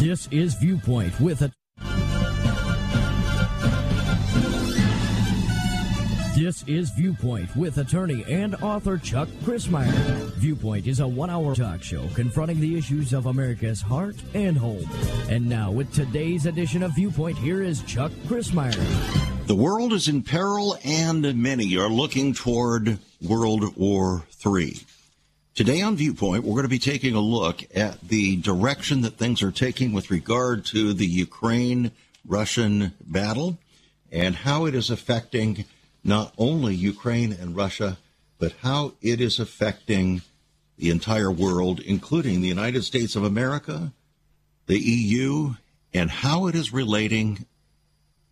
This is Viewpoint with a. This is Viewpoint with attorney and author Chuck Crismier. Viewpoint is a one hour talk show confronting the issues of America's heart and home. And now, with today's edition of Viewpoint, here is Chuck Crismier. The world is in peril, and many are looking toward World War III. Today on Viewpoint, we're going to be taking a look at the direction that things are taking with regard to the Ukraine Russian battle and how it is affecting not only Ukraine and Russia, but how it is affecting the entire world, including the United States of America, the EU, and how it is relating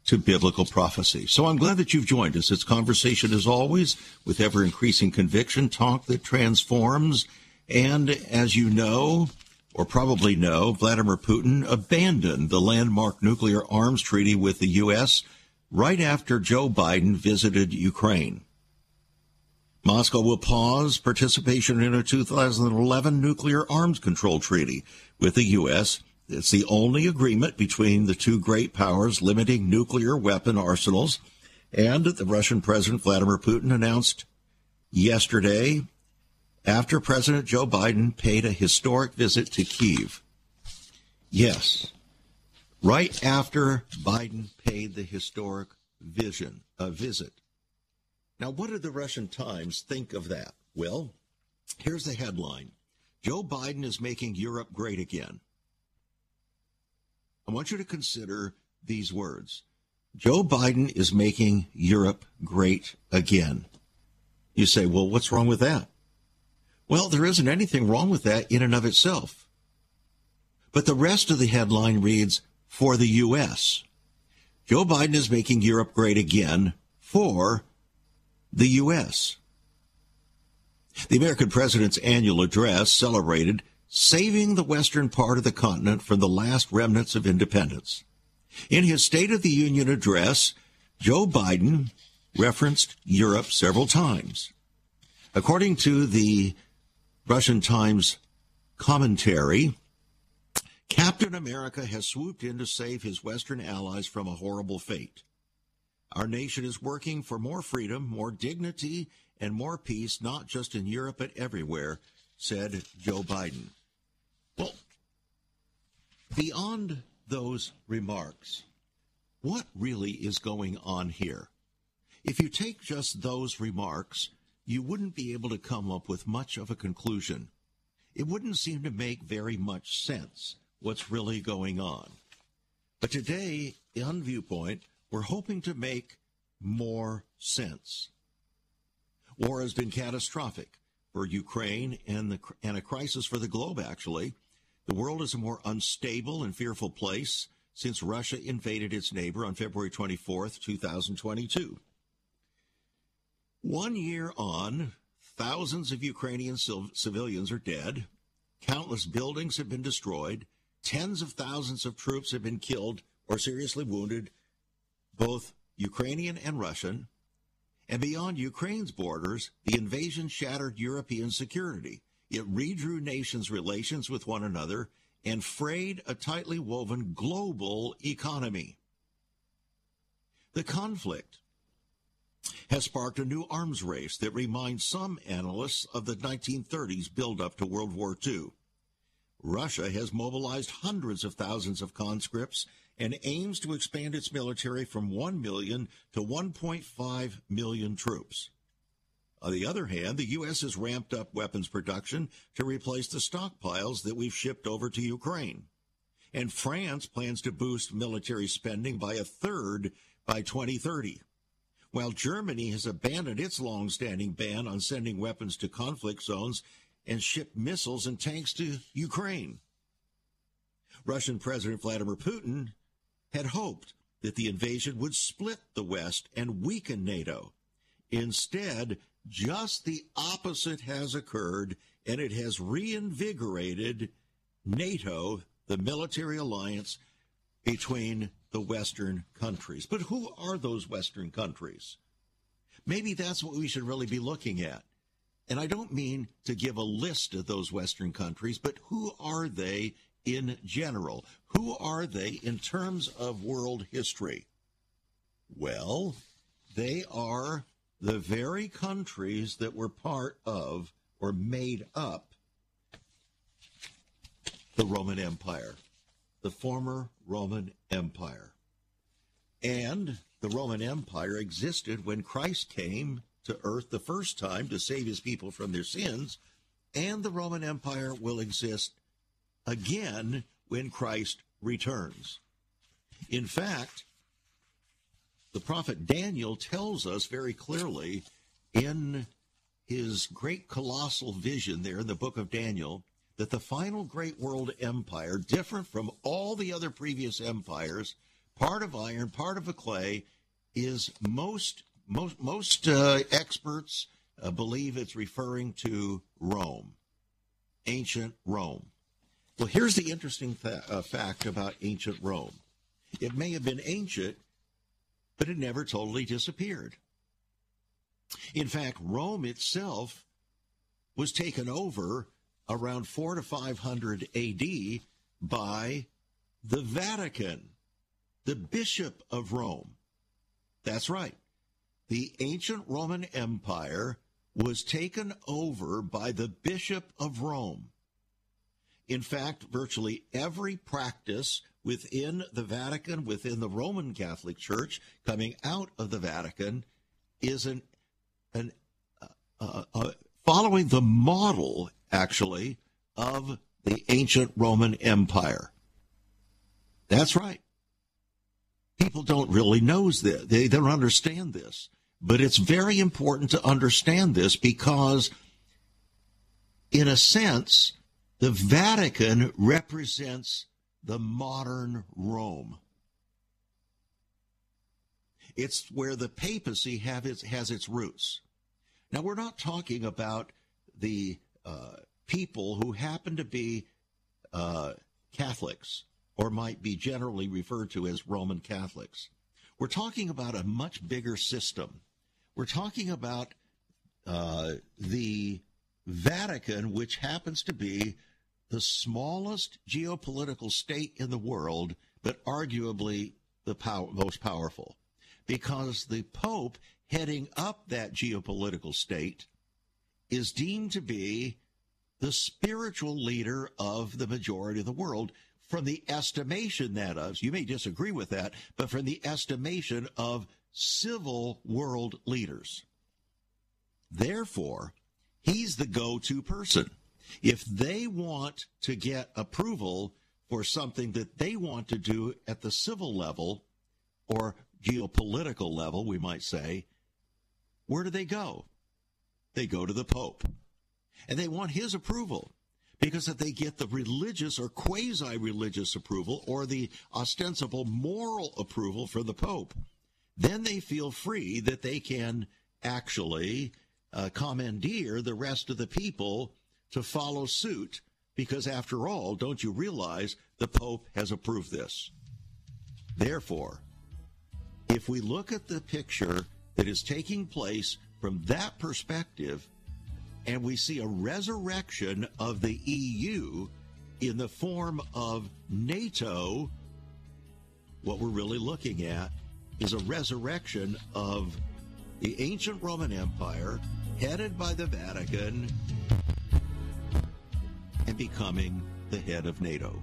to biblical prophecy. So I'm glad that you've joined us. It's conversation as always with ever increasing conviction, talk that transforms. And as you know, or probably know, Vladimir Putin abandoned the landmark nuclear arms treaty with the U.S. right after Joe Biden visited Ukraine. Moscow will pause participation in a 2011 nuclear arms control treaty with the U.S. It's the only agreement between the two great powers limiting nuclear weapon arsenals. And the Russian President Vladimir Putin announced yesterday, after President Joe Biden paid a historic visit to Kiev. Yes, right after Biden paid the historic vision, a visit. Now, what did the Russian Times think of that? Well, here's the headline Joe Biden is making Europe great again. I want you to consider these words Joe Biden is making Europe great again. You say, well, what's wrong with that? Well, there isn't anything wrong with that in and of itself. But the rest of the headline reads, for the U.S. Joe Biden is making Europe great again for the U.S. The American president's annual address celebrated saving the western part of the continent from the last remnants of independence. In his State of the Union address, Joe Biden referenced Europe several times. According to the Russian Times commentary, Captain America has swooped in to save his Western allies from a horrible fate. Our nation is working for more freedom, more dignity, and more peace, not just in Europe, but everywhere, said Joe Biden. Well, beyond those remarks, what really is going on here? If you take just those remarks, you wouldn't be able to come up with much of a conclusion. It wouldn't seem to make very much sense what's really going on. But today, on Viewpoint, we're hoping to make more sense. War has been catastrophic for Ukraine and, the, and a crisis for the globe, actually. The world is a more unstable and fearful place since Russia invaded its neighbor on February 24th, 2022. One year on, thousands of Ukrainian civilians are dead, countless buildings have been destroyed, tens of thousands of troops have been killed or seriously wounded, both Ukrainian and Russian. And beyond Ukraine's borders, the invasion shattered European security. It redrew nations' relations with one another and frayed a tightly woven global economy. The conflict has sparked a new arms race that reminds some analysts of the 1930s buildup to World War II. Russia has mobilized hundreds of thousands of conscripts and aims to expand its military from 1 million to 1.5 million troops. On the other hand, the U.S. has ramped up weapons production to replace the stockpiles that we've shipped over to Ukraine. And France plans to boost military spending by a third by 2030. While Germany has abandoned its long-standing ban on sending weapons to conflict zones and shipped missiles and tanks to Ukraine. Russian President Vladimir Putin had hoped that the invasion would split the West and weaken NATO. Instead, just the opposite has occurred, and it has reinvigorated NATO, the military alliance between the Western countries. But who are those Western countries? maybe that's what we should really be looking at. And I don't mean to give a list of those Western countries, but who are they in general? Who are they in terms of world history? Well, they are the very countries that were part of or made up the Roman Empire, the former Roman Empire. And the Roman Empire existed when Christ came to earth the first time to save his people from their sins, and the Roman Empire will exist again when Christ returns. In fact, the prophet Daniel tells us very clearly in his great colossal vision there in the book of Daniel that the final great world empire, different from all the other previous empires, part of iron, part of a clay, is most most most uh, experts uh, believe it's referring to Rome, ancient Rome. Well, here's the interesting uh, fact about ancient Rome. It may have been ancient, but it never totally disappeared. In fact, Rome itself was taken over around 4 to 500 AD by the Vatican, the Bishop of Rome. That's right. The ancient Roman Empire was taken over by the Bishop of Rome. In fact, virtually every practice within the Vatican, within the Roman Catholic Church, coming out of the Vatican, is an, an uh, uh, uh, following the model, actually, of the ancient Roman Empire. That's right. People don't really know this. They don't understand this. But it's very important to understand this because, in a sense, the Vatican represents the modern Rome. It's where the papacy its, has its roots. Now, we're not talking about the uh, people who happen to be uh, Catholics or might be generally referred to as Roman Catholics. We're talking about a much bigger system. We're talking about uh, the Vatican, which happens to be the smallest geopolitical state in the world, but arguably the most powerful, because the Pope heading up that geopolitical state is deemed to be the spiritual leader of the majority of the world from the estimation that of, you may disagree with that, but from the estimation of civil world leaders. Therefore, he's the go to person. If they want to get approval for something that they want to do at the civil level or geopolitical level, we might say, where do they go? They go to the Pope. And they want his approval. Because if they get the religious or quasi religious approval or the ostensible moral approval from the Pope, then they feel free that they can actually uh, commandeer the rest of the people to follow suit because, after all, don't you realize the Pope has approved this? Therefore, if we look at the picture that is taking place from that perspective, and we see a resurrection of the EU in the form of NATO, what we're really looking at is a resurrection of the ancient Roman Empire headed by the Vatican and becoming the head of NATO.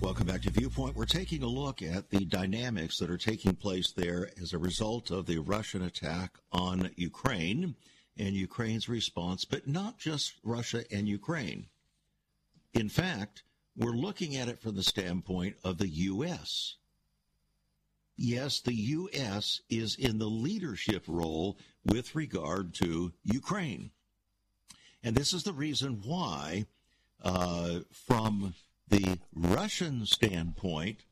Welcome back to Viewpoint. We're taking a look at the dynamics that are taking place there as a result of the Russian attack on Ukraine and Ukraine's response, but not just Russia and Ukraine. In fact, we're looking at it from the standpoint of the U.S. Yes, the U.S. is in the leadership role with regard to Ukraine. And this is the reason why, uh, from the Russian standpoint,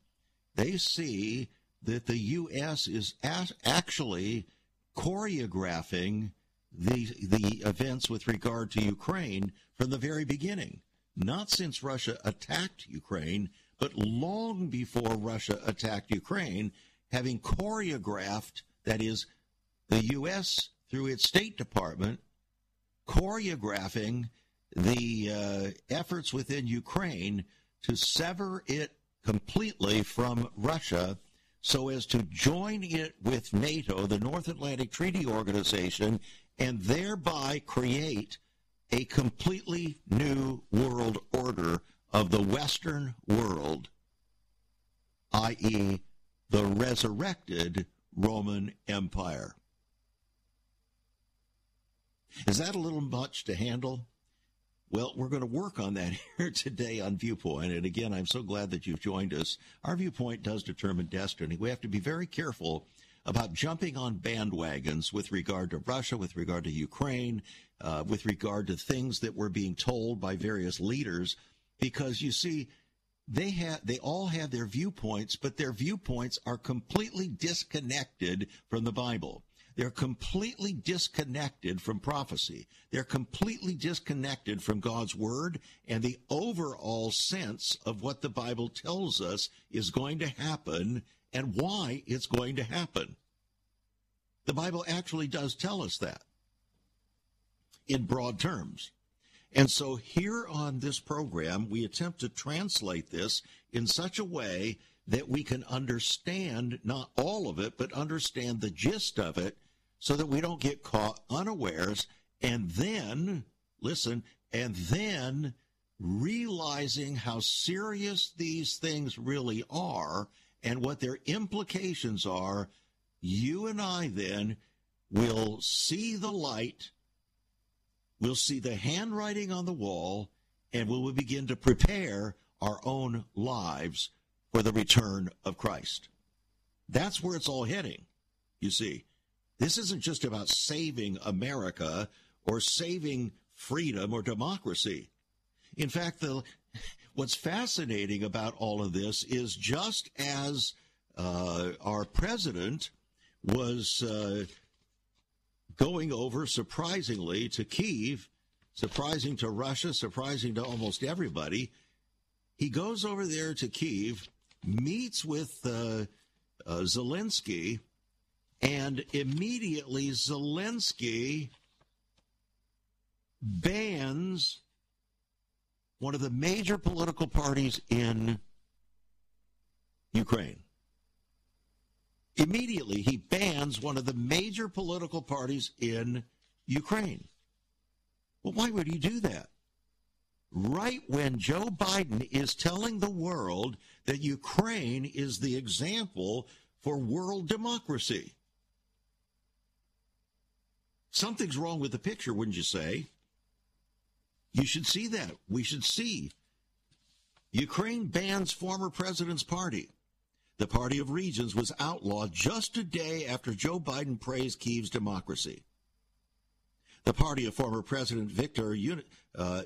they see that the U.S. is actually choreographing the the events with regard to Ukraine from the very beginning. Not since Russia attacked Ukraine, but long before Russia attacked Ukraine, having choreographed that is the U.S. through its State Department choreographing the uh, efforts within Ukraine to sever it completely from Russia so as to join it with NATO, the North Atlantic Treaty Organization, and thereby create a completely new world order of the Western world, i.e., the resurrected Roman Empire. Is that a little much to handle? Well, we're going to work on that here today on Viewpoint. And again, I'm so glad that you've joined us. Our viewpoint does determine destiny. We have to be very careful about jumping on bandwagons with regard to Russia, with regard to Ukraine, uh, with regard to things that we're being told by various leaders, because you see, they have they all have their viewpoints, but their viewpoints are completely disconnected from the Bible. They're completely disconnected from prophecy. They're completely disconnected from God's word and the overall sense of what the Bible tells us is going to happen and why it's going to happen. The Bible actually does tell us that in broad terms. And so here on this program, we attempt to translate this in such a way that we can understand not all of it, but understand the gist of it so that we don't get caught unawares and then, listen, and then realizing how serious these things really are and what their implications are, you and I then will see the light, we'll see the handwriting on the wall, and we will begin to prepare our own lives for the return of Christ. That's where it's all heading, you see. This isn't just about saving America or saving freedom or democracy. In fact, the, what's fascinating about all of this is just as uh, our president was uh, going over surprisingly to Kiev, surprising to Russia, surprising to almost everybody, he goes over there to Kiev, meets with uh, uh Zelensky and immediately Zelensky bans one of the major political parties in Ukraine. Immediately, he bans one of the major political parties in Ukraine. Well, why would he do that? Right when Joe Biden is telling the world that Ukraine is the example for world democracy. Something's wrong with the picture, wouldn't you say? You should see that. We should see. Ukraine bans former president's party. The Party of Regions was outlawed just a day after Joe Biden praised Kiev's democracy. The party of former President Viktor uh,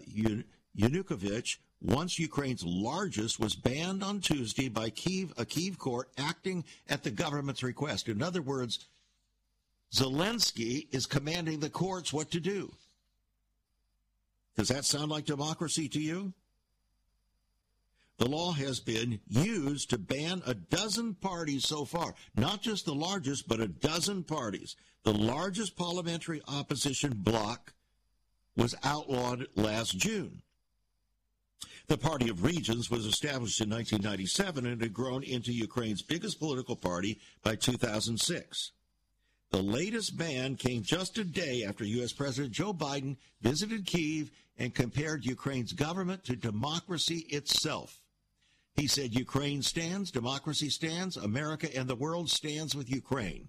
Yanukovych, once Ukraine's largest, was banned on Tuesday by Kiev, a Kiev court acting at the government's request. In other words, Zelensky is commanding the courts what to do. Does that sound like democracy to you? The law has been used to ban a dozen parties so far, not just the largest, but a dozen parties. The largest parliamentary opposition bloc was outlawed last June. The Party of Regions was established in 1997 and had grown into Ukraine's biggest political party by 2006. The latest ban came just a day after U.S. President Joe Biden visited Kiev and compared Ukraine's government to democracy itself. He said Ukraine stands, democracy stands, America and the world stands with Ukraine.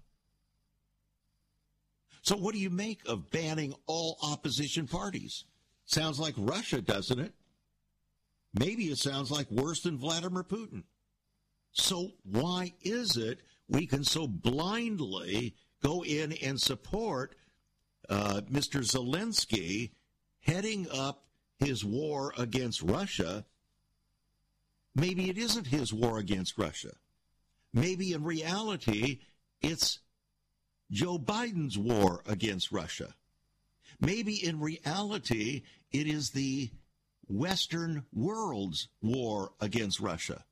So, what do you make of banning all opposition parties? Sounds like Russia, doesn't it? Maybe it sounds like worse than Vladimir Putin. So why is it we can so blindly go in and support uh, Mr. Zelensky heading up his war against Russia? Maybe it isn't his war against Russia. Maybe in reality, it's Joe Biden's war against Russia. Maybe in reality, it is the Western world's war against Russia.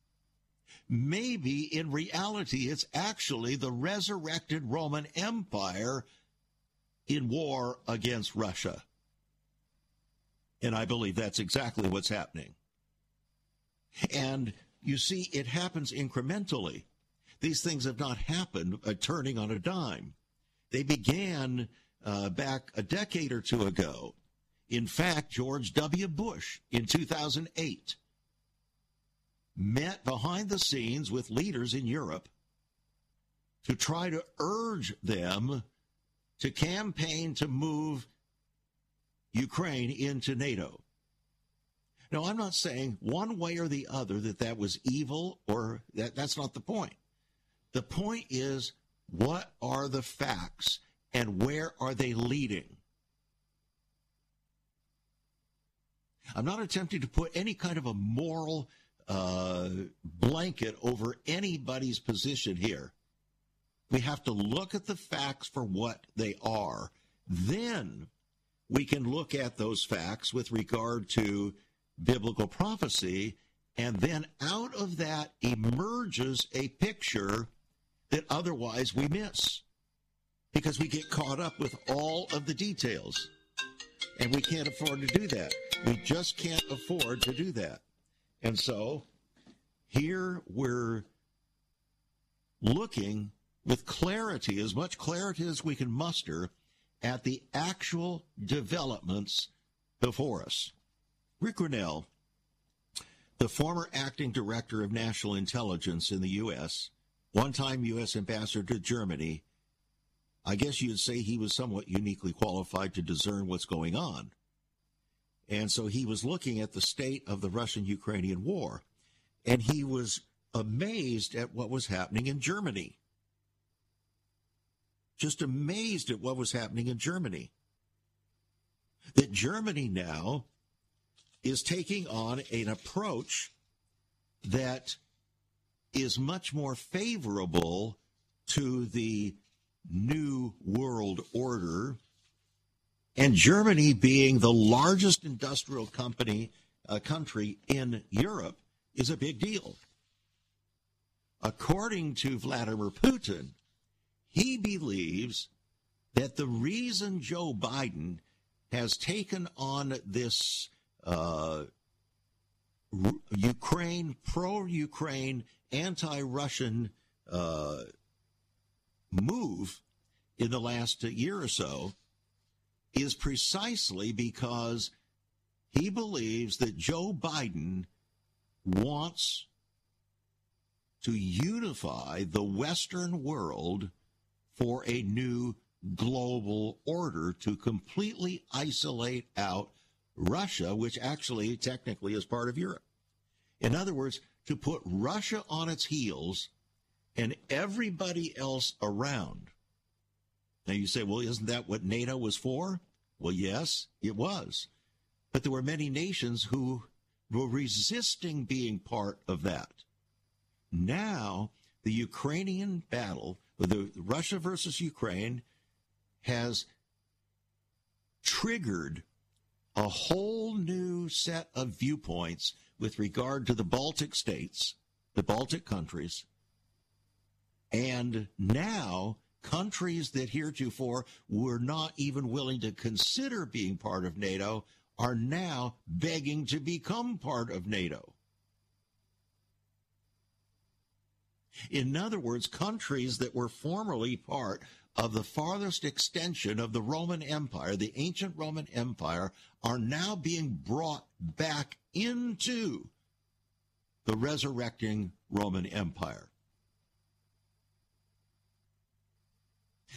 Maybe in reality, it's actually the resurrected Roman Empire in war against Russia. And I believe that's exactly what's happening. And you see, it happens incrementally. These things have not happened uh, turning on a dime. They began uh, back a decade or two ago. In fact, George W. Bush in 2008 met behind the scenes with leaders in Europe to try to urge them to campaign to move Ukraine into NATO. Now, I'm not saying one way or the other that that was evil or that that's not the point. The point is what are the facts and where are they leading? I'm not attempting to put any kind of a moral uh, blanket over anybody's position here. We have to look at the facts for what they are. Then we can look at those facts with regard to biblical prophecy, and then out of that emerges a picture that otherwise we miss because we get caught up with all of the details. And we can't afford to do that. We just can't afford to do that. And so here we're looking with clarity, as much clarity as we can muster, at the actual developments before us. Rick Grenell, the former acting director of national intelligence in the U.S., one time U.S. ambassador to Germany, I guess you'd say he was somewhat uniquely qualified to discern what's going on. And so he was looking at the state of the Russian Ukrainian war, and he was amazed at what was happening in Germany. Just amazed at what was happening in Germany. That Germany now is taking on an approach that is much more favorable to the new world order. And Germany, being the largest industrial company uh, country in Europe, is a big deal. According to Vladimir Putin, he believes that the reason Joe Biden has taken on this uh, Ukraine, pro Ukraine, anti Russian uh, move in the last year or so is precisely because he believes that Joe Biden wants to unify the Western world for a new global order to completely isolate out Russia, which actually technically is part of Europe. In other words, to put Russia on its heels and everybody else around. Now you say, well, isn't that what NATO was for? Well, yes, it was. But there were many nations who were resisting being part of that. Now, the Ukrainian battle, the Russia versus Ukraine, has triggered a whole new set of viewpoints with regard to the Baltic states, the Baltic countries, and now, countries that heretofore were not even willing to consider being part of NATO are now begging to become part of NATO. In other words, countries that were formerly part of the farthest extension of the Roman Empire, the ancient Roman Empire, are now being brought back into the resurrecting Roman Empire.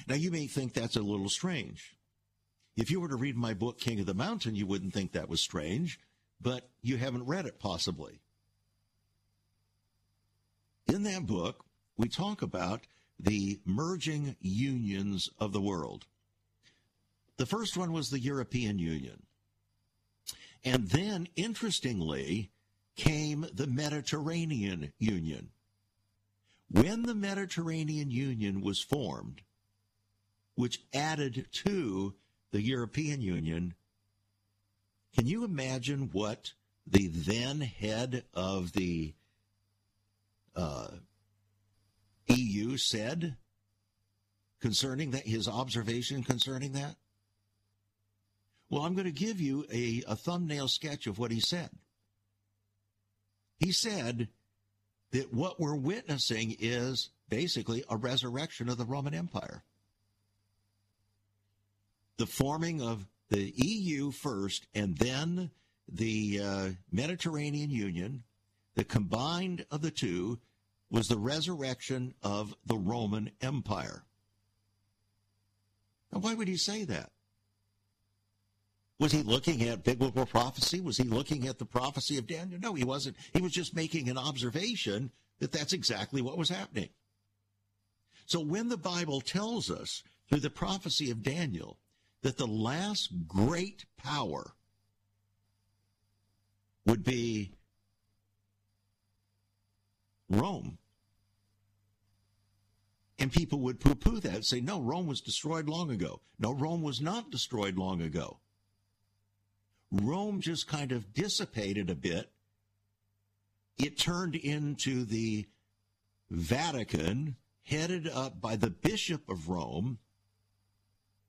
Now, you may think that's a little strange. If you were to read my book, King of the Mountain, you wouldn't think that was strange. but you haven't read it possibly. In that book, we talk about the merging unions of the world. The first one was the European Union. And then, interestingly, came the Mediterranean Union. When the Mediterranean Union was formed, which added to the European Union, can you imagine what the then head of the uh, EU said concerning that, his observation concerning that? Well, I'm going to give you a, a thumbnail sketch of what he said. He said that what we're witnessing is basically a resurrection of the Roman Empire. The forming of the EU first and then the uh, Mediterranean Union, the combined of the two was the resurrection of the Roman Empire. Now, why would he say that? Was he looking at biblical prophecy? Was he looking at the prophecy of Daniel? No, he wasn't. He was just making an observation that that's exactly what was happening. So when the Bible tells us through the prophecy of Daniel that the last great power would be Rome, and people would poo poo that and say, no, Rome was destroyed long ago. No, Rome was not destroyed long ago. Rome just kind of dissipated a bit. It turned into the Vatican, headed up by the Bishop of Rome,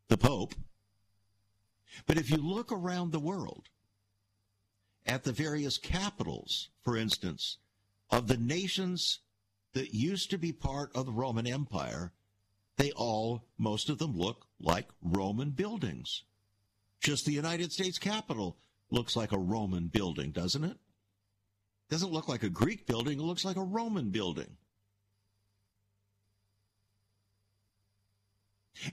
the Pope. But if you look around the world at the various capitals, for instance, of the nations that used to be part of the Roman Empire, they all, most of them look like Roman buildings. Just the United States Capitol looks like a Roman building, doesn't it? Doesn't look like a Greek building, it looks like a Roman building.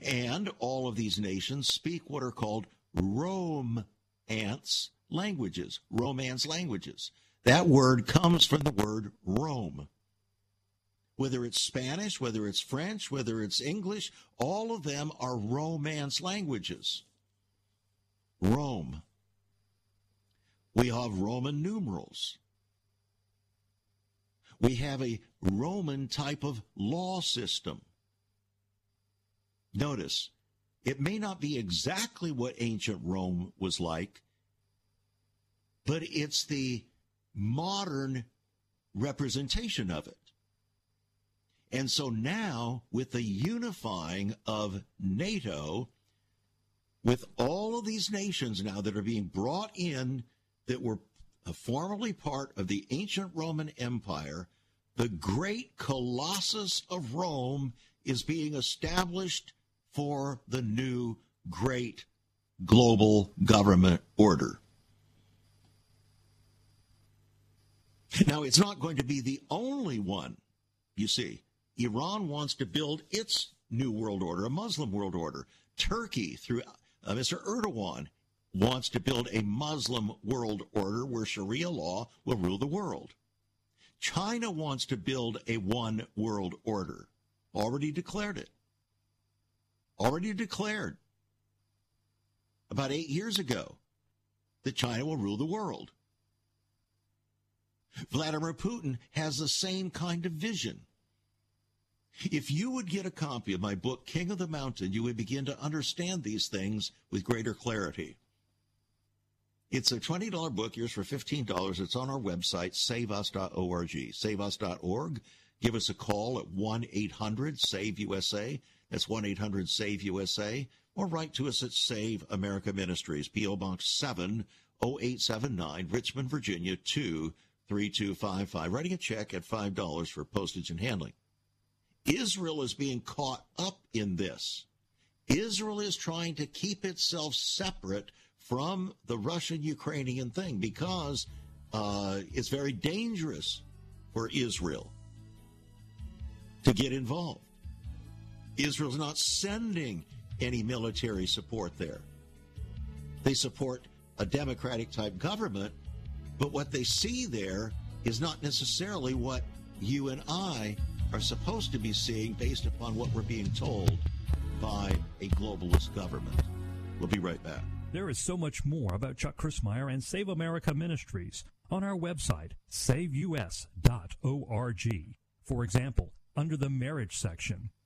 And all of these nations speak what are called Romance languages, Romance languages. That word comes from the word Rome. Whether it's Spanish, whether it's French, whether it's English, all of them are Romance languages. Rome. We have Roman numerals. We have a Roman type of law system. Notice, it may not be exactly what ancient Rome was like, but it's the modern representation of it. And so now, with the unifying of NATO, with all of these nations now that are being brought in that were formerly part of the ancient Roman Empire, the great colossus of Rome is being established for the new great global government order. Now, it's not going to be the only one, you see. Iran wants to build its new world order, a Muslim world order. Turkey, through uh, Mr. Erdogan wants to build a Muslim world order where Sharia law will rule the world. China wants to build a one world order. Already declared it. Already declared about eight years ago that China will rule the world. Vladimir Putin has the same kind of vision. If you would get a copy of my book, King of the Mountain, you would begin to understand these things with greater clarity. It's a $20 book, yours for $15. It's on our website, saveus.org. Saveus.org. Give us a call at 1 800 SAVE USA. That's 1 800 SAVE USA. Or write to us at Save America Ministries, P.O. Box 70879, Richmond, Virginia 23255. Writing a check at $5 for postage and handling. Israel is being caught up in this. Israel is trying to keep itself separate from the Russian Ukrainian thing because uh, it's very dangerous for Israel to get involved. Israel's not sending any military support there. They support a democratic type government, But what they see there is not necessarily what you and I are supposed to be seeing based upon what we're being told by a globalist government. We'll be right back. There is so much more about Chuck Crismier and Save America Ministries on our website, saveus.org. For example, under the marriage section,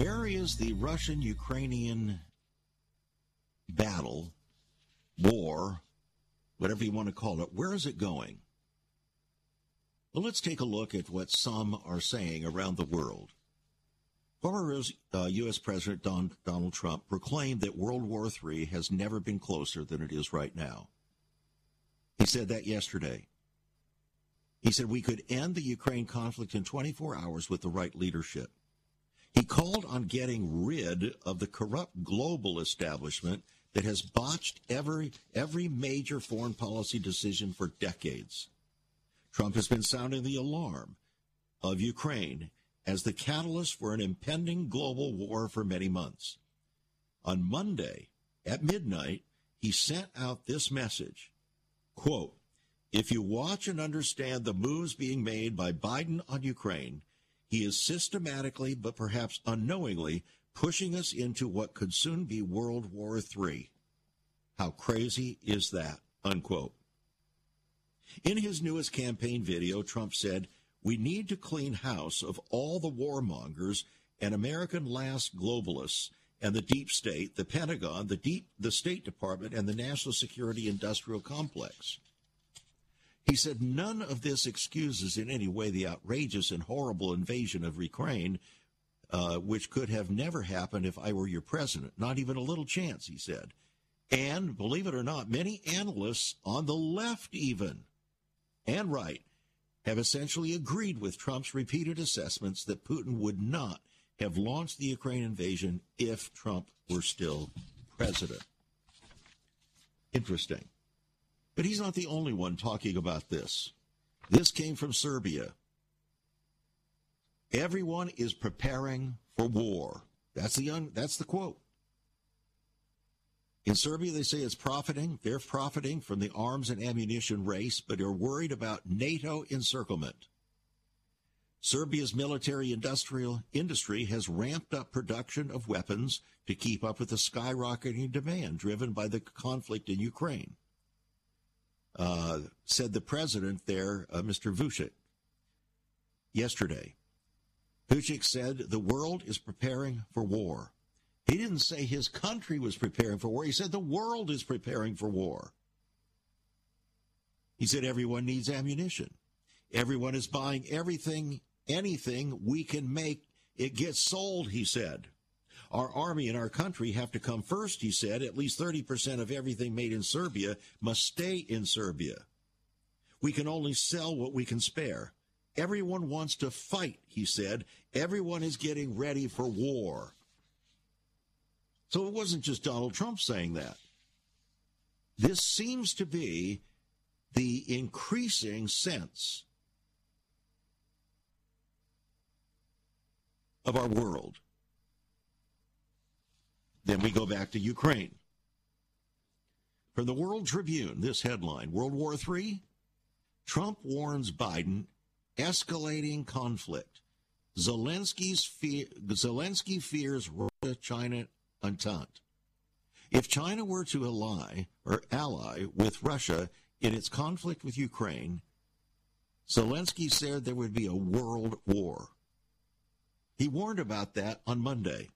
Where is the Russian Ukrainian battle, war, whatever you want to call it? Where is it going? Well, let's take a look at what some are saying around the world. Former uh, U.S. President Don, Donald Trump proclaimed that World War III has never been closer than it is right now. He said that yesterday. He said we could end the Ukraine conflict in 24 hours with the right leadership. He called on getting rid of the corrupt global establishment that has botched every, every major foreign policy decision for decades. Trump has been sounding the alarm of Ukraine as the catalyst for an impending global war for many months. On Monday at midnight, he sent out this message quote, If you watch and understand the moves being made by Biden on Ukraine, he is systematically, but perhaps unknowingly, pushing us into what could soon be World War III. How crazy is that? Unquote. In his newest campaign video, Trump said, We need to clean house of all the warmongers and American last globalists and the deep state, the Pentagon, the deep the State Department, and the national security industrial complex. He said none of this excuses in any way the outrageous and horrible invasion of Ukraine, uh, which could have never happened if I were your president. Not even a little chance, he said. And believe it or not, many analysts on the left, even and right, have essentially agreed with Trump's repeated assessments that Putin would not have launched the Ukraine invasion if Trump were still president. Interesting. But he's not the only one talking about this. This came from Serbia. Everyone is preparing for war. That's the un, that's the quote. In Serbia, they say it's profiting. They're profiting from the arms and ammunition race, but are worried about NATO encirclement. Serbia's military industrial industry has ramped up production of weapons to keep up with the skyrocketing demand driven by the conflict in Ukraine. Uh, said the president there, uh, Mr. Vucic, yesterday. Vucic said the world is preparing for war. He didn't say his country was preparing for war. He said the world is preparing for war. He said everyone needs ammunition. Everyone is buying everything, anything we can make. It gets sold, he said. Our army and our country have to come first, he said. At least 30% of everything made in Serbia must stay in Serbia. We can only sell what we can spare. Everyone wants to fight, he said. Everyone is getting ready for war. So it wasn't just Donald Trump saying that. This seems to be the increasing sense of our world. Then we go back to Ukraine. From the World Tribune, this headline World War III, Trump warns Biden escalating conflict. Zelensky's Zelensky fears Russia, China, entente. If China were to ally or ally with Russia in its conflict with Ukraine, Zelensky said there would be a world war. He warned about that on Monday.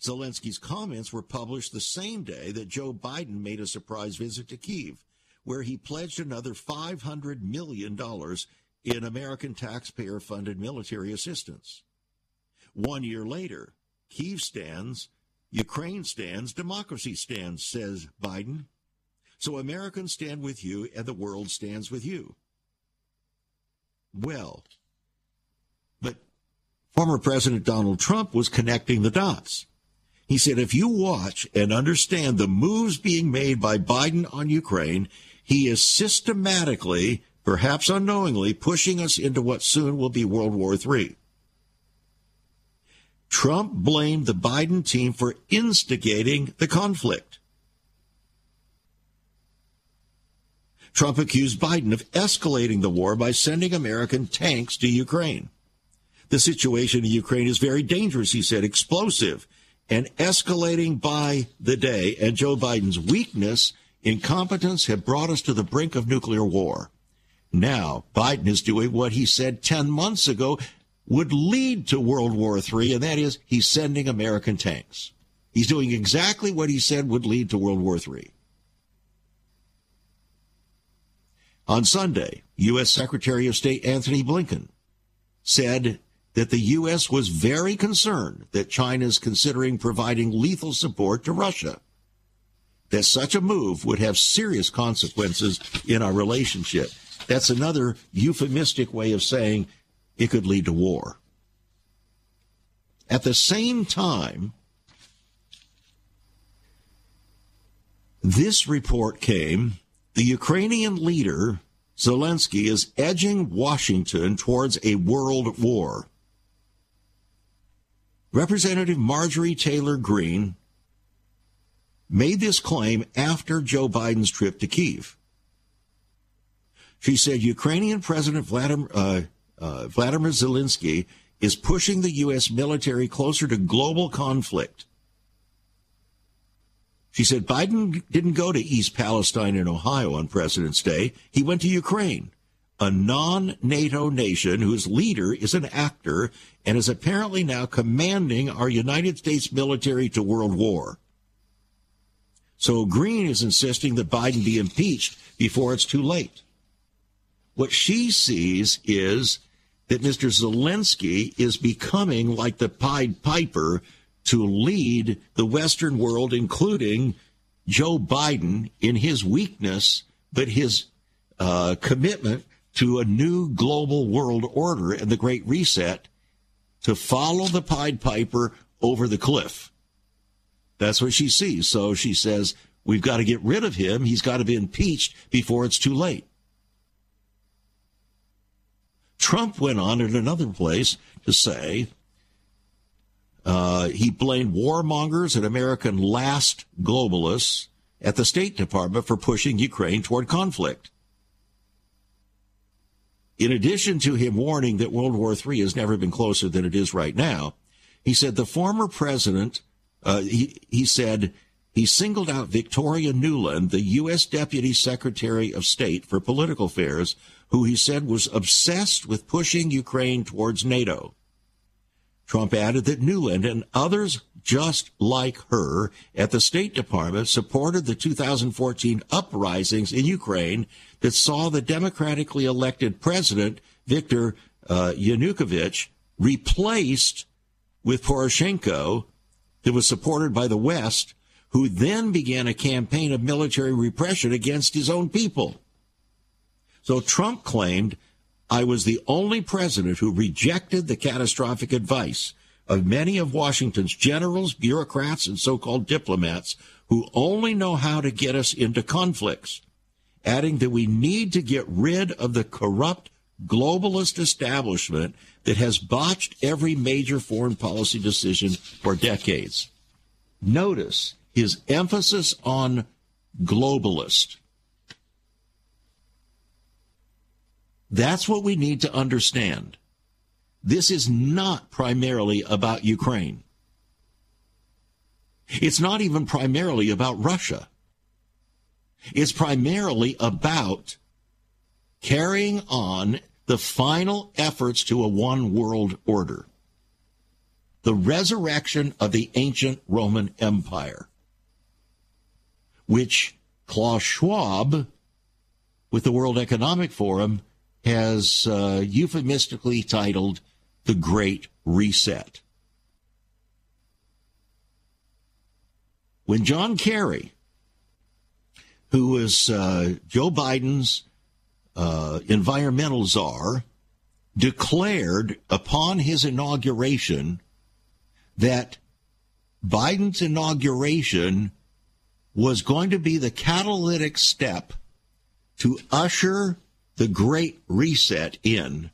Zelensky's comments were published the same day that Joe Biden made a surprise visit to Kiev, where he pledged another $500 million in American taxpayer funded military assistance. One year later, Kiev stands, Ukraine stands, democracy stands, says Biden. So Americans stand with you and the world stands with you. Well, but former President Donald Trump was connecting the dots. He said, if you watch and understand the moves being made by Biden on Ukraine, he is systematically, perhaps unknowingly, pushing us into what soon will be World War III. Trump blamed the Biden team for instigating the conflict. Trump accused Biden of escalating the war by sending American tanks to Ukraine. The situation in Ukraine is very dangerous, he said, explosive and escalating by the day, and Joe Biden's weakness, incompetence have brought us to the brink of nuclear war. Now, Biden is doing what he said 10 months ago would lead to World War III, and that is he's sending American tanks. He's doing exactly what he said would lead to World War III. On Sunday, U.S. Secretary of State Antony Blinken said that the U.S. was very concerned that China is considering providing lethal support to Russia. That such a move would have serious consequences in our relationship. That's another euphemistic way of saying it could lead to war. At the same time, this report came the Ukrainian leader, Zelensky, is edging Washington towards a world war. Representative Marjorie Taylor Greene made this claim after Joe Biden's trip to Kiev. She said Ukrainian President Vladimir, uh, uh, Vladimir Zelensky is pushing the U.S. military closer to global conflict. She said Biden didn't go to East Palestine in Ohio on President's Day. He went to Ukraine a non NATO nation whose leader is an actor and is apparently now commanding our United States military to world war. So Greene is insisting that Biden be impeached before it's too late. What she sees is that Mr. Zelensky is becoming like the Pied Piper to lead the Western world, including Joe Biden, in his weakness, but his uh, commitment to a new global world order and the Great Reset to follow the Pied Piper over the cliff. That's what she sees. So she says, we've got to get rid of him. He's got to be impeached before it's too late. Trump went on at another place to say uh, he blamed warmongers and American last globalists at the State Department for pushing Ukraine toward conflict. In addition to him warning that World War III has never been closer than it is right now, he said the former president, uh, he, he said he singled out Victoria Nuland, the U.S. Deputy Secretary of State for Political Affairs, who he said was obsessed with pushing Ukraine towards NATO. Trump added that Nuland and others just like her at the State Department supported the 2014 uprisings in Ukraine that saw the democratically elected president, Viktor uh, Yanukovych, replaced with Poroshenko that was supported by the West, who then began a campaign of military repression against his own people. So Trump claimed, I was the only president who rejected the catastrophic advice of many of Washington's generals, bureaucrats, and so-called diplomats who only know how to get us into conflicts adding that we need to get rid of the corrupt globalist establishment that has botched every major foreign policy decision for decades. Notice his emphasis on globalist. That's what we need to understand. This is not primarily about Ukraine. It's not even primarily about Russia It's primarily about carrying on the final efforts to a one world order. the resurrection of the ancient Roman Empire, which Klaus Schwab, with the World Economic Forum, has uh, euphemistically titled the Great Reset. When John Kerry, who was uh, Joe Biden's uh, environmental czar, declared upon his inauguration that Biden's inauguration was going to be the catalytic step to usher the Great Reset in.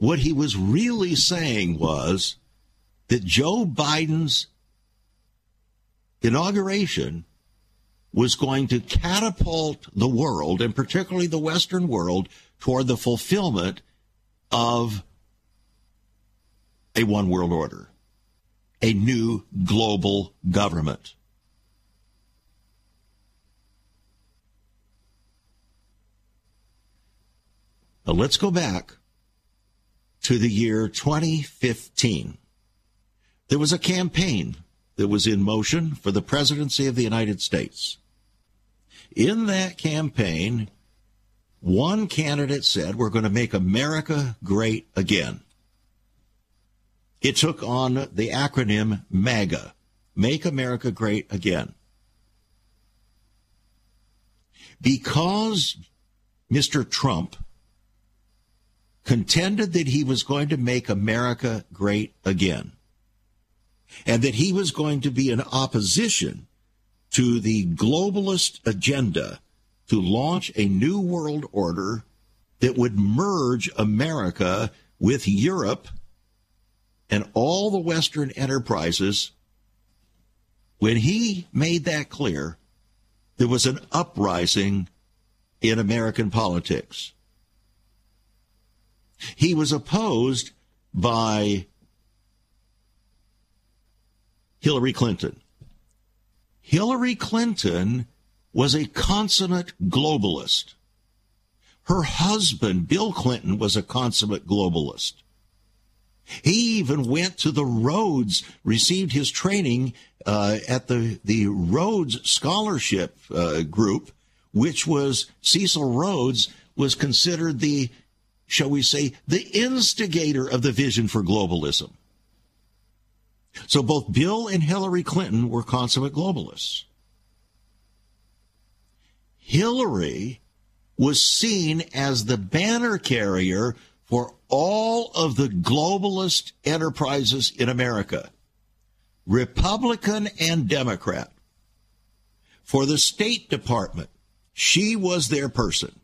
What he was really saying was that Joe Biden's inauguration was going to catapult the world, and particularly the Western world, toward the fulfillment of a one world order, a new global government. Now let's go back to the year 2015. There was a campaign that was in motion for the presidency of the United States. In that campaign, one candidate said, We're going to make America great again. It took on the acronym MAGA, Make America Great Again. Because Mr. Trump contended that he was going to make America great again and that he was going to be in opposition to the globalist agenda to launch a new world order that would merge America with Europe and all the Western enterprises. When he made that clear, there was an uprising in American politics. He was opposed by Hillary Clinton. Hillary Clinton was a consummate globalist. Her husband, Bill Clinton, was a consummate globalist. He even went to the Rhodes, received his training uh, at the, the Rhodes Scholarship uh, Group, which was Cecil Rhodes was considered the, shall we say, the instigator of the vision for globalism. So both Bill and Hillary Clinton were consummate globalists. Hillary was seen as the banner carrier for all of the globalist enterprises in America, Republican and Democrat. For the State Department, she was their person.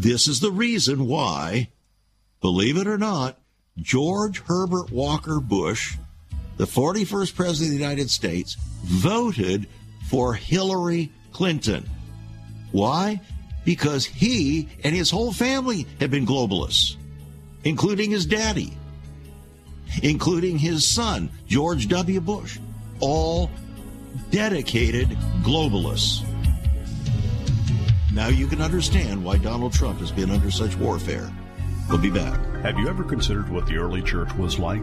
This is the reason why, believe it or not, George Herbert Walker Bush, the 41st President of the United States, voted for Hillary Clinton. Why? Because he and his whole family have been globalists, including his daddy, including his son, George W. Bush, all dedicated globalists. Now you can understand why Donald Trump has been under such warfare. We'll be back. Have you ever considered what the early church was like?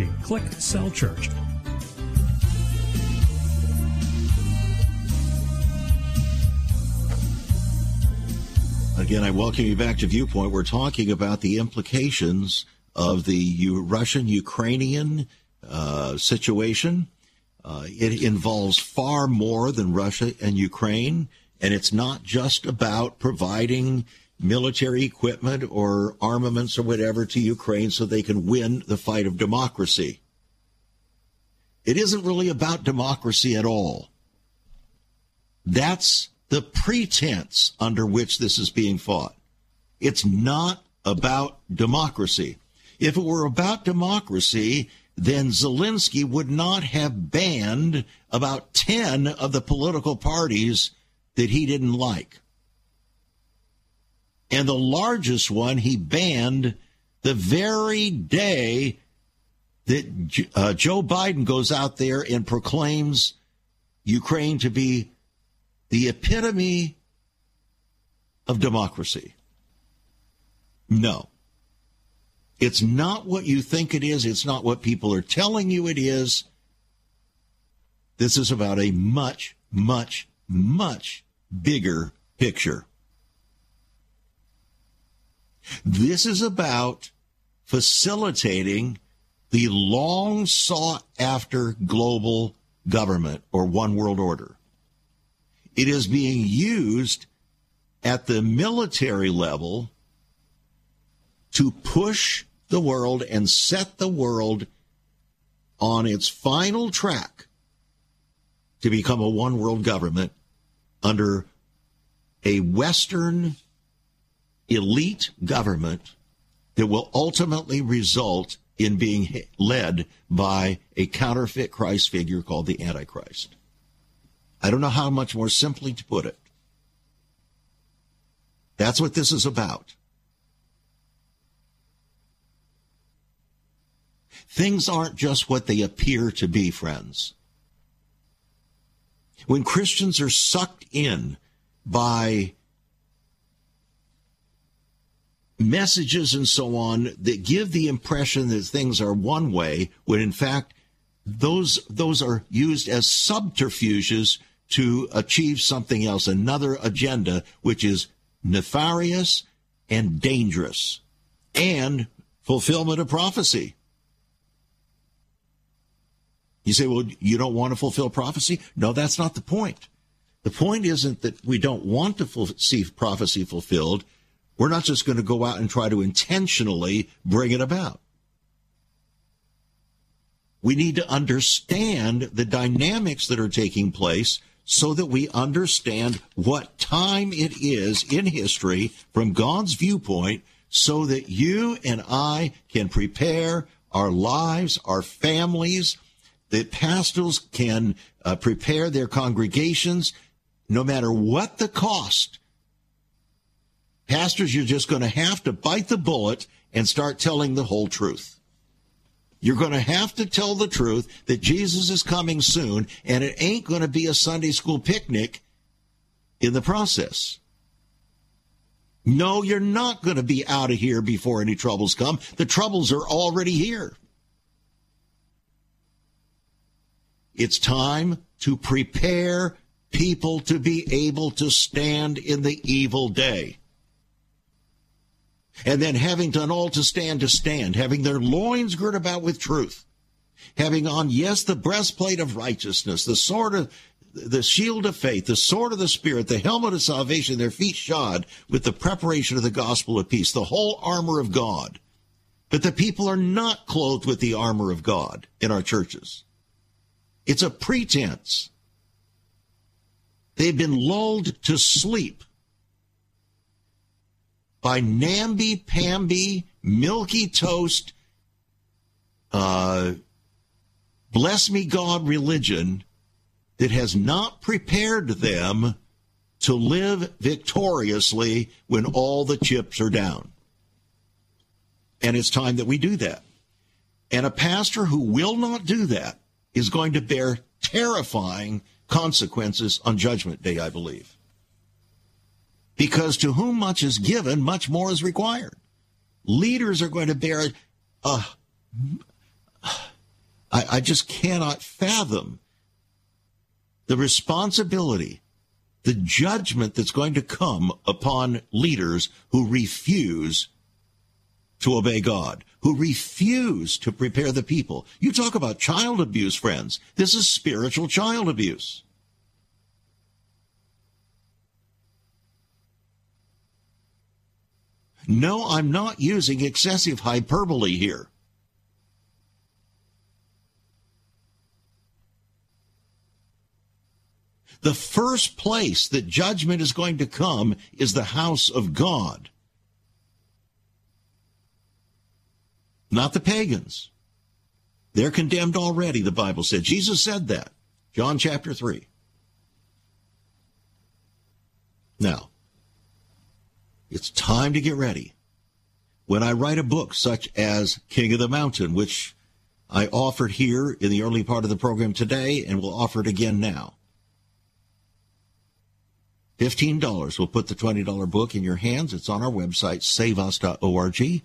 Click Cell Church. Again, I welcome you back to Viewpoint. We're talking about the implications of the Russian Ukrainian uh, situation. Uh, it involves far more than Russia and Ukraine, and it's not just about providing military equipment or armaments or whatever to Ukraine so they can win the fight of democracy. It isn't really about democracy at all. That's the pretense under which this is being fought. It's not about democracy. If it were about democracy, then Zelensky would not have banned about 10 of the political parties that he didn't like. And the largest one he banned the very day that uh, Joe Biden goes out there and proclaims Ukraine to be the epitome of democracy. No. It's not what you think it is. It's not what people are telling you it is. This is about a much, much, much bigger picture. This is about facilitating the long sought after global government or one world order. It is being used at the military level to push the world and set the world on its final track to become a one world government under a Western elite government that will ultimately result in being led by a counterfeit Christ figure called the Antichrist. I don't know how much more simply to put it. That's what this is about. Things aren't just what they appear to be, friends. When Christians are sucked in by messages and so on that give the impression that things are one way, when in fact those those are used as subterfuges to achieve something else, another agenda, which is nefarious and dangerous, and fulfillment of prophecy. You say, well, you don't want to fulfill prophecy? No, that's not the point. The point isn't that we don't want to see prophecy fulfilled. We're not just going to go out and try to intentionally bring it about. We need to understand the dynamics that are taking place so that we understand what time it is in history from God's viewpoint so that you and I can prepare our lives, our families, that pastors can uh, prepare their congregations no matter what the cost. Pastors, you're just going to have to bite the bullet and start telling the whole truth. You're going to have to tell the truth that Jesus is coming soon, and it ain't going to be a Sunday school picnic in the process. No, you're not going to be out of here before any troubles come. The troubles are already here. It's time to prepare people to be able to stand in the evil day. And then having done all to stand to stand, having their loins girt about with truth, having on, yes, the breastplate of righteousness, the sword of the shield of faith, the sword of the Spirit, the helmet of salvation, their feet shod with the preparation of the gospel of peace, the whole armor of God. But the people are not clothed with the armor of God in our churches. It's a pretense. They've been lulled to sleep by namby-pamby, milky toast, uh, bless me God religion that has not prepared them to live victoriously when all the chips are down. And it's time that we do that. And a pastor who will not do that is going to bear terrifying consequences on Judgment Day, I believe. Because to whom much is given, much more is required. Leaders are going to bear, uh, I, I just cannot fathom the responsibility, the judgment that's going to come upon leaders who refuse to obey God, who refuse to prepare the people. You talk about child abuse, friends. This is spiritual child abuse. No, I'm not using excessive hyperbole here. The first place that judgment is going to come is the house of God. Not the pagans. They're condemned already, the Bible said. Jesus said that. John chapter 3. Now, it's time to get ready. When I write a book such as King of the Mountain, which I offered here in the early part of the program today and will offer it again now, $15 will put the $20 book in your hands. It's on our website, saveus.org.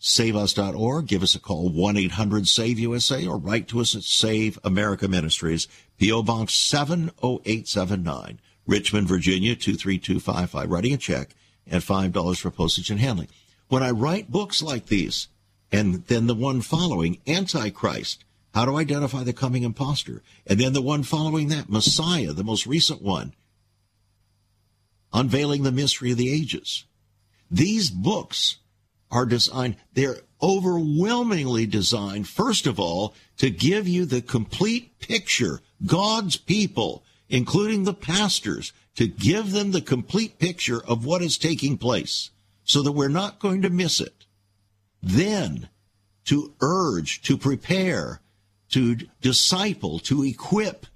Saveus.org. Give us a call, 1 800 SAVE USA, or write to us at Save America Ministries, P.O. Box 70879, Richmond, Virginia 23255. Writing a check and $5 for postage and handling. When I write books like these, and then the one following, Antichrist, how to identify the coming impostor, and then the one following that, Messiah, the most recent one, Unveiling the Mystery of the Ages. These books are designed, they're overwhelmingly designed, first of all, to give you the complete picture, God's people, including the pastors, to give them the complete picture of what is taking place so that we're not going to miss it. Then to urge, to prepare, to disciple, to equip,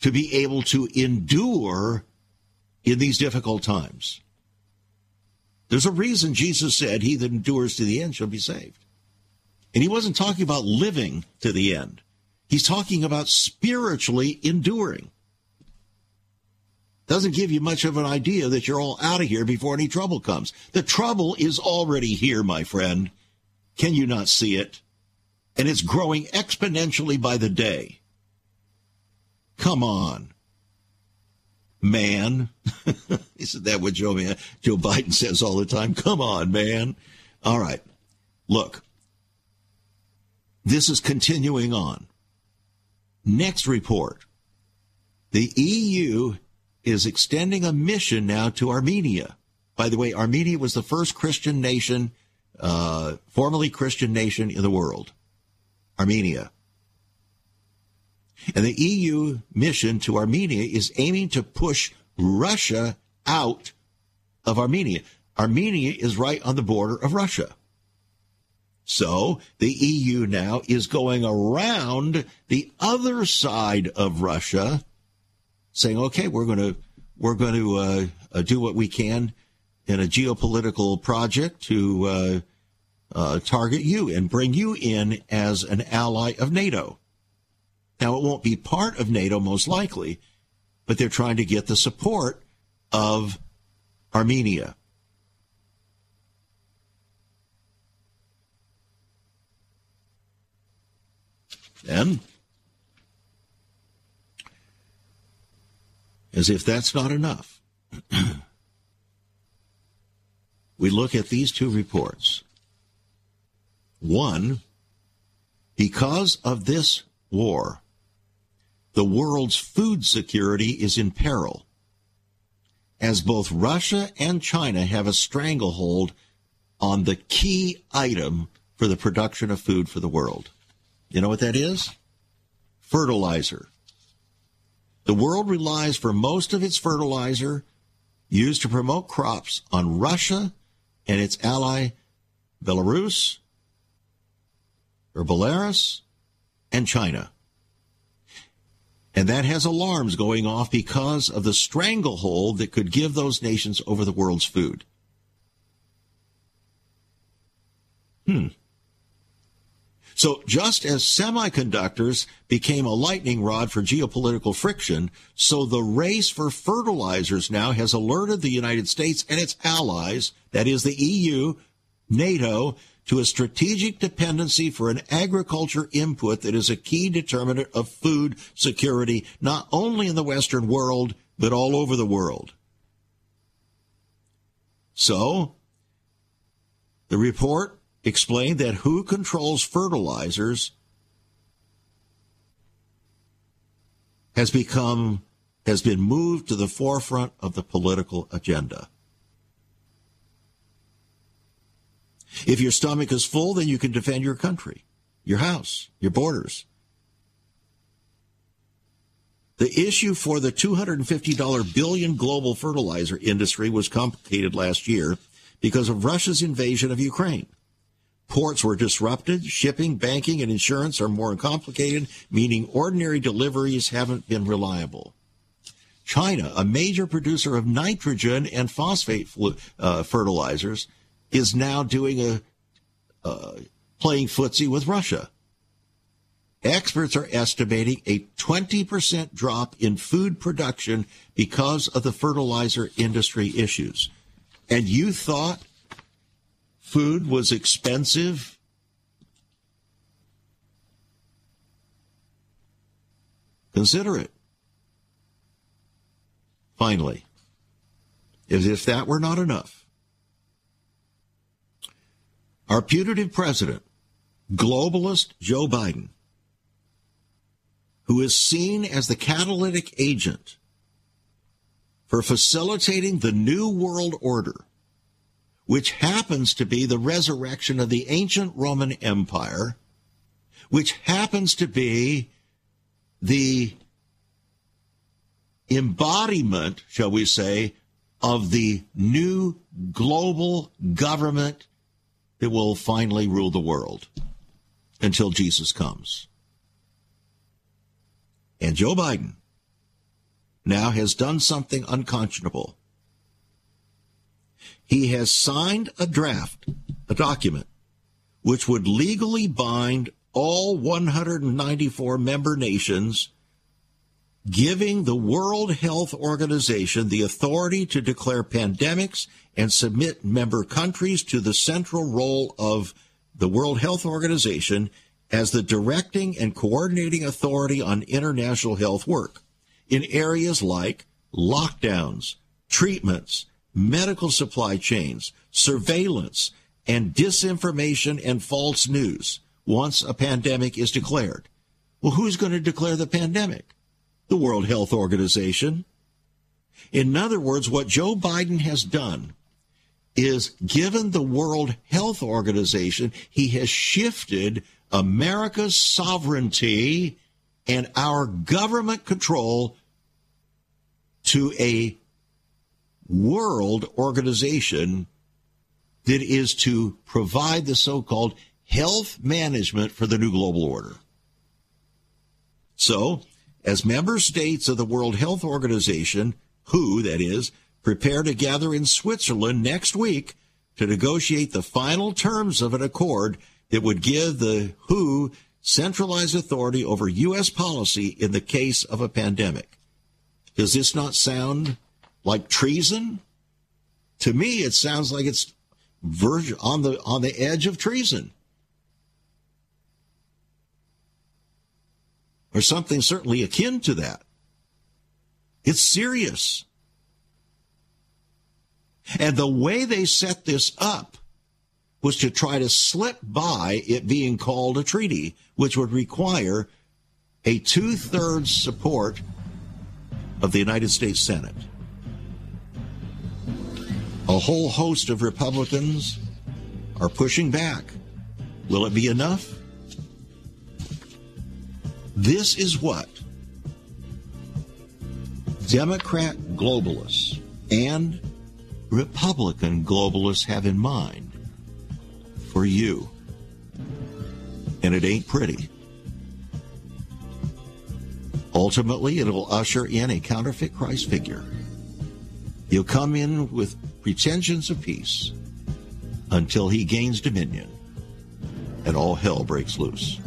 to be able to endure in these difficult times. There's a reason Jesus said, He that endures to the end shall be saved. And he wasn't talking about living to the end. He's talking about spiritually enduring. Doesn't give you much of an idea that you're all out of here before any trouble comes. The trouble is already here, my friend. Can you not see it? And it's growing exponentially by the day. Come on man. Isn't that what Joe, Joe Biden says all the time? Come on, man. All right. Look, this is continuing on. Next report. The EU is extending a mission now to Armenia. By the way, Armenia was the first Christian nation, uh, formerly Christian nation in the world. Armenia. And the EU mission to Armenia is aiming to push Russia out of Armenia. Armenia is right on the border of Russia. So the EU now is going around the other side of Russia, saying, "Okay, we're going to we're going to uh, uh, do what we can in a geopolitical project to uh, uh target you and bring you in as an ally of NATO." Now, it won't be part of NATO, most likely, but they're trying to get the support of Armenia. And as if that's not enough, we look at these two reports. One, because of this war, the world's food security is in peril, as both Russia and China have a stranglehold on the key item for the production of food for the world. You know what that is? Fertilizer. The world relies for most of its fertilizer used to promote crops on Russia and its ally Belarus or Belarus and China. And that has alarms going off because of the stranglehold that could give those nations over the world's food. Hmm. So just as semiconductors became a lightning rod for geopolitical friction, so the race for fertilizers now has alerted the United States and its allies, that is the EU, NATO, to a strategic dependency for an agriculture input that is a key determinant of food security, not only in the Western world, but all over the world. So, The report explained that who controls fertilizers has become has been moved to the forefront of the political agenda. If your stomach is full, then you can defend your country, your house, your borders. The issue for the $250 billion global fertilizer industry was complicated last year because of Russia's invasion of Ukraine. Ports were disrupted, shipping, banking, and insurance are more complicated, meaning ordinary deliveries haven't been reliable. China, a major producer of nitrogen and phosphate uh, fertilizers, is now doing a uh, playing footsie with Russia. Experts are estimating a 20% drop in food production because of the fertilizer industry issues. And you thought food was expensive? Consider it. Finally, as if that were not enough, our putative president, globalist Joe Biden, who is seen as the catalytic agent for facilitating the New World Order, which happens to be the resurrection of the ancient Roman Empire, which happens to be the embodiment, shall we say, of the new global government that will finally rule the world until Jesus comes. And Joe Biden now has done something unconscionable. He has signed a draft, a document, which would legally bind all 194 member nations giving the World Health Organization the authority to declare pandemics and submit member countries to the central role of the World Health Organization as the directing and coordinating authority on international health work in areas like lockdowns, treatments, medical supply chains, surveillance, and disinformation and false news once a pandemic is declared. Well, who's going to declare the pandemic? the World Health Organization. In other words, what Joe Biden has done is given the World Health Organization, he has shifted America's sovereignty and our government control to a world organization that is to provide the so called health management for the new global order. So, as member states of the World Health Organization, WHO, that is, prepare to gather in Switzerland next week to negotiate the final terms of an accord that would give the WHO centralized authority over U.S. policy in the case of a pandemic. Does this not sound like treason? To me, it sounds like it's on the on the edge of treason. or something certainly akin to that. It's serious. And the way they set this up was to try to slip by it being called a treaty, which would require a two thirds support of the United States Senate. A whole host of Republicans are pushing back. Will it be enough? This is what Democrat globalists and Republican globalists have in mind for you. And it ain't pretty. Ultimately, it'll usher in a counterfeit Christ figure. He'll come in with pretensions of peace until he gains dominion and all hell breaks loose.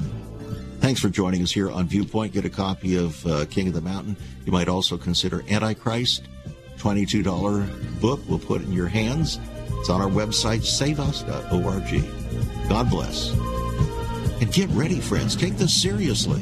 Thanks for joining us here on Viewpoint. Get a copy of uh, King of the Mountain. You might also consider Antichrist, $22 book we'll put in your hands. It's on our website, saveus.org. God bless. And get ready, friends. Take this seriously.